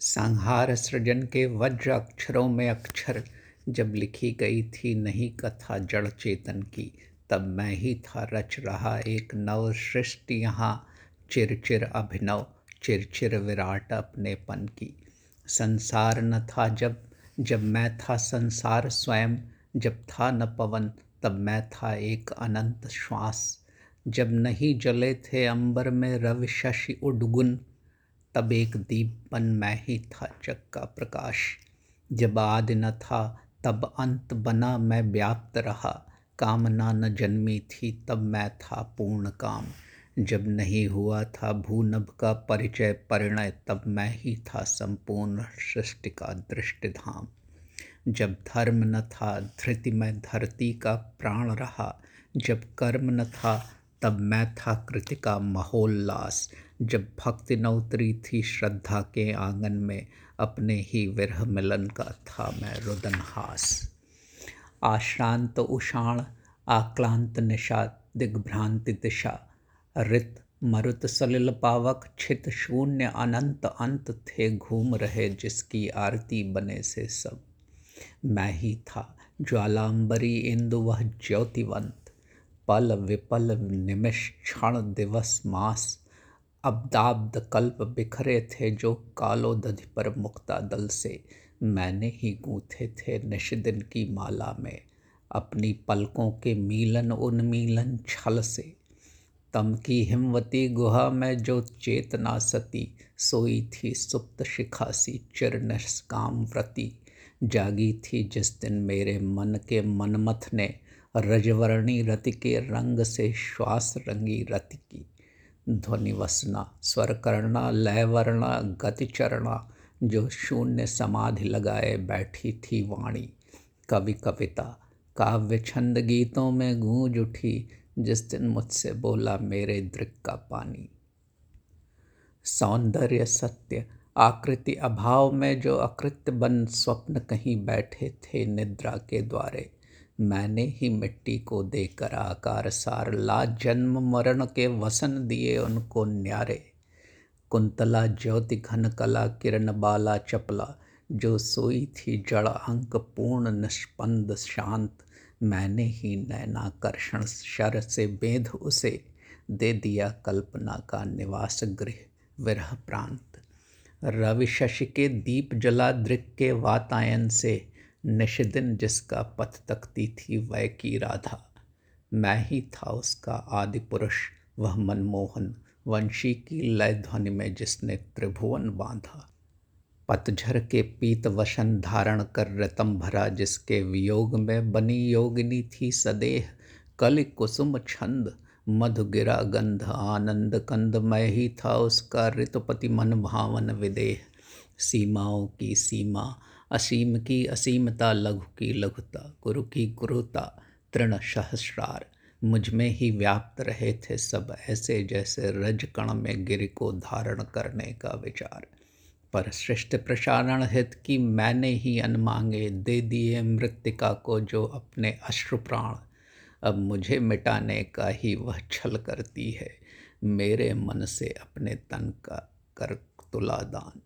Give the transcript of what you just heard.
संहार सृजन के वज्र अक्षरों में अक्षर। जब लिखी गई थी नहीं कथा जड़ चेतन की, तब मैं ही था रच रहा एक नव सृष्टि यहाँ। चिर चिर अभिनव, चिर चिर विराट अपनेपन की। संसार न था जब जब मैं था संसार स्वयं। जब था न पवन, तब मैं था एक अनंत श्वास। जब नहीं जले थे अंबर में रवि शशि उडगुन तब एक दीप बन मैं ही था जग का प्रकाश। जब आदि न था, तब अंत बना मैं व्याप्त रहा। कामना न जन्मी थी, तब मैं था पूर्ण काम। जब नहीं हुआ था भूनभ का परिचय परिणय, तब मैं ही था संपूर्ण सृष्टि का दृष्टिधाम। जब धर्म न था, धृति में धरती का प्राण रहा। जब कर्म न था तब मैं था कृतिका महोल्लास। जब भक्ति न उतरी थी श्रद्धा के आँगन में, अपने ही विरह मिलन का था मैं रुदनहास। आश्रांत उषाण, आक्लांत निशा, दिग्भ्रांति दिशा रित मरुत सलिल पावक, छित शून्य अनंत अंत थे घूम रहे जिसकी आरती बने से सब। मैं ही था ज्वालांबरी इंदु वह ज्योतिवंत पल विपल निमिष क्षण दिवस मास। अब्दाब्द कल्प बिखरे थे जो कालो दधि पर मुक्ता दल से। मैंने ही गूंथे थे निषदिन की माला में। अपनी पलकों के मीलन उन्मीलन छल से। तम की हिमवती गुहा में जो चेतना सती, सोई थी सुप्त शिखासी चिर निष्काम व्रती। जागी थी जिस दिन मेरे मन के मनमथ ने रजवर्णी रति के रंग से श्वास रंगी रति की। ध्वनि वसना, स्वर करना लय वर्णा, गति चरणा, जो शून्य समाधि लगाए बैठी थी वाणी। कवि कविता, काव्य छंद गीतों में गूंज उठी, जिस दिन मुझसे बोला, मेरे दृक का पानी। सौंदर्य सत्य, आकृति अभाव में जो अकृत्य बन, स्वप्न कहीं बैठे थे निद्रा के द्वारे। मैंने ही मिट्टी को देकर आकार सार ला, जन्म मरण के वसन दिए उनको न्यारे। कुंतला ज्योति घन कला किरण बाला चपला, जो सोई थी जड़ अंक पूर्ण निष्पंद शांत। मैंने ही नैनाकर्षण शर से बेध उसे दे दिया कल्पना का निवास गृह विरह प्रांत। रवि शशि के दीप जला, दृक के वातायन से निषदिन जिसका पथ तकती थी वह की राधा। मैं ही था उसका आदि पुरुष, वह मनमोहन, वंशी की लय ध्वनि में जिसने त्रिभुवन बांधा। पतझर के पीत वशन धारण कर रतम भरा जिसके वियोग में बनी योगिनी थी सदेह, कल कुसुम छंद, मधु गिरा गंध, आनंद कंद, मैं ही था उसका ऋतुपति मन भावन विदेह। सीमाओं की सीमा असीम की असीमता, लघु की लघुता, गुरु की गुरुता, तृण सहस्रार। मुझमें ही व्याप्त रहे थे सब ऐसे जैसे रज कण में गिर को धारण करने का विचार। पर सृष्टि प्रसारण हित की मैंने ही अनमांगे दे दिए मृतिका को जो अपने अश्रु प्राण। अब मुझे मिटाने का ही वह छल करती है, मेरे मन से अपने तन का कर तुला दान।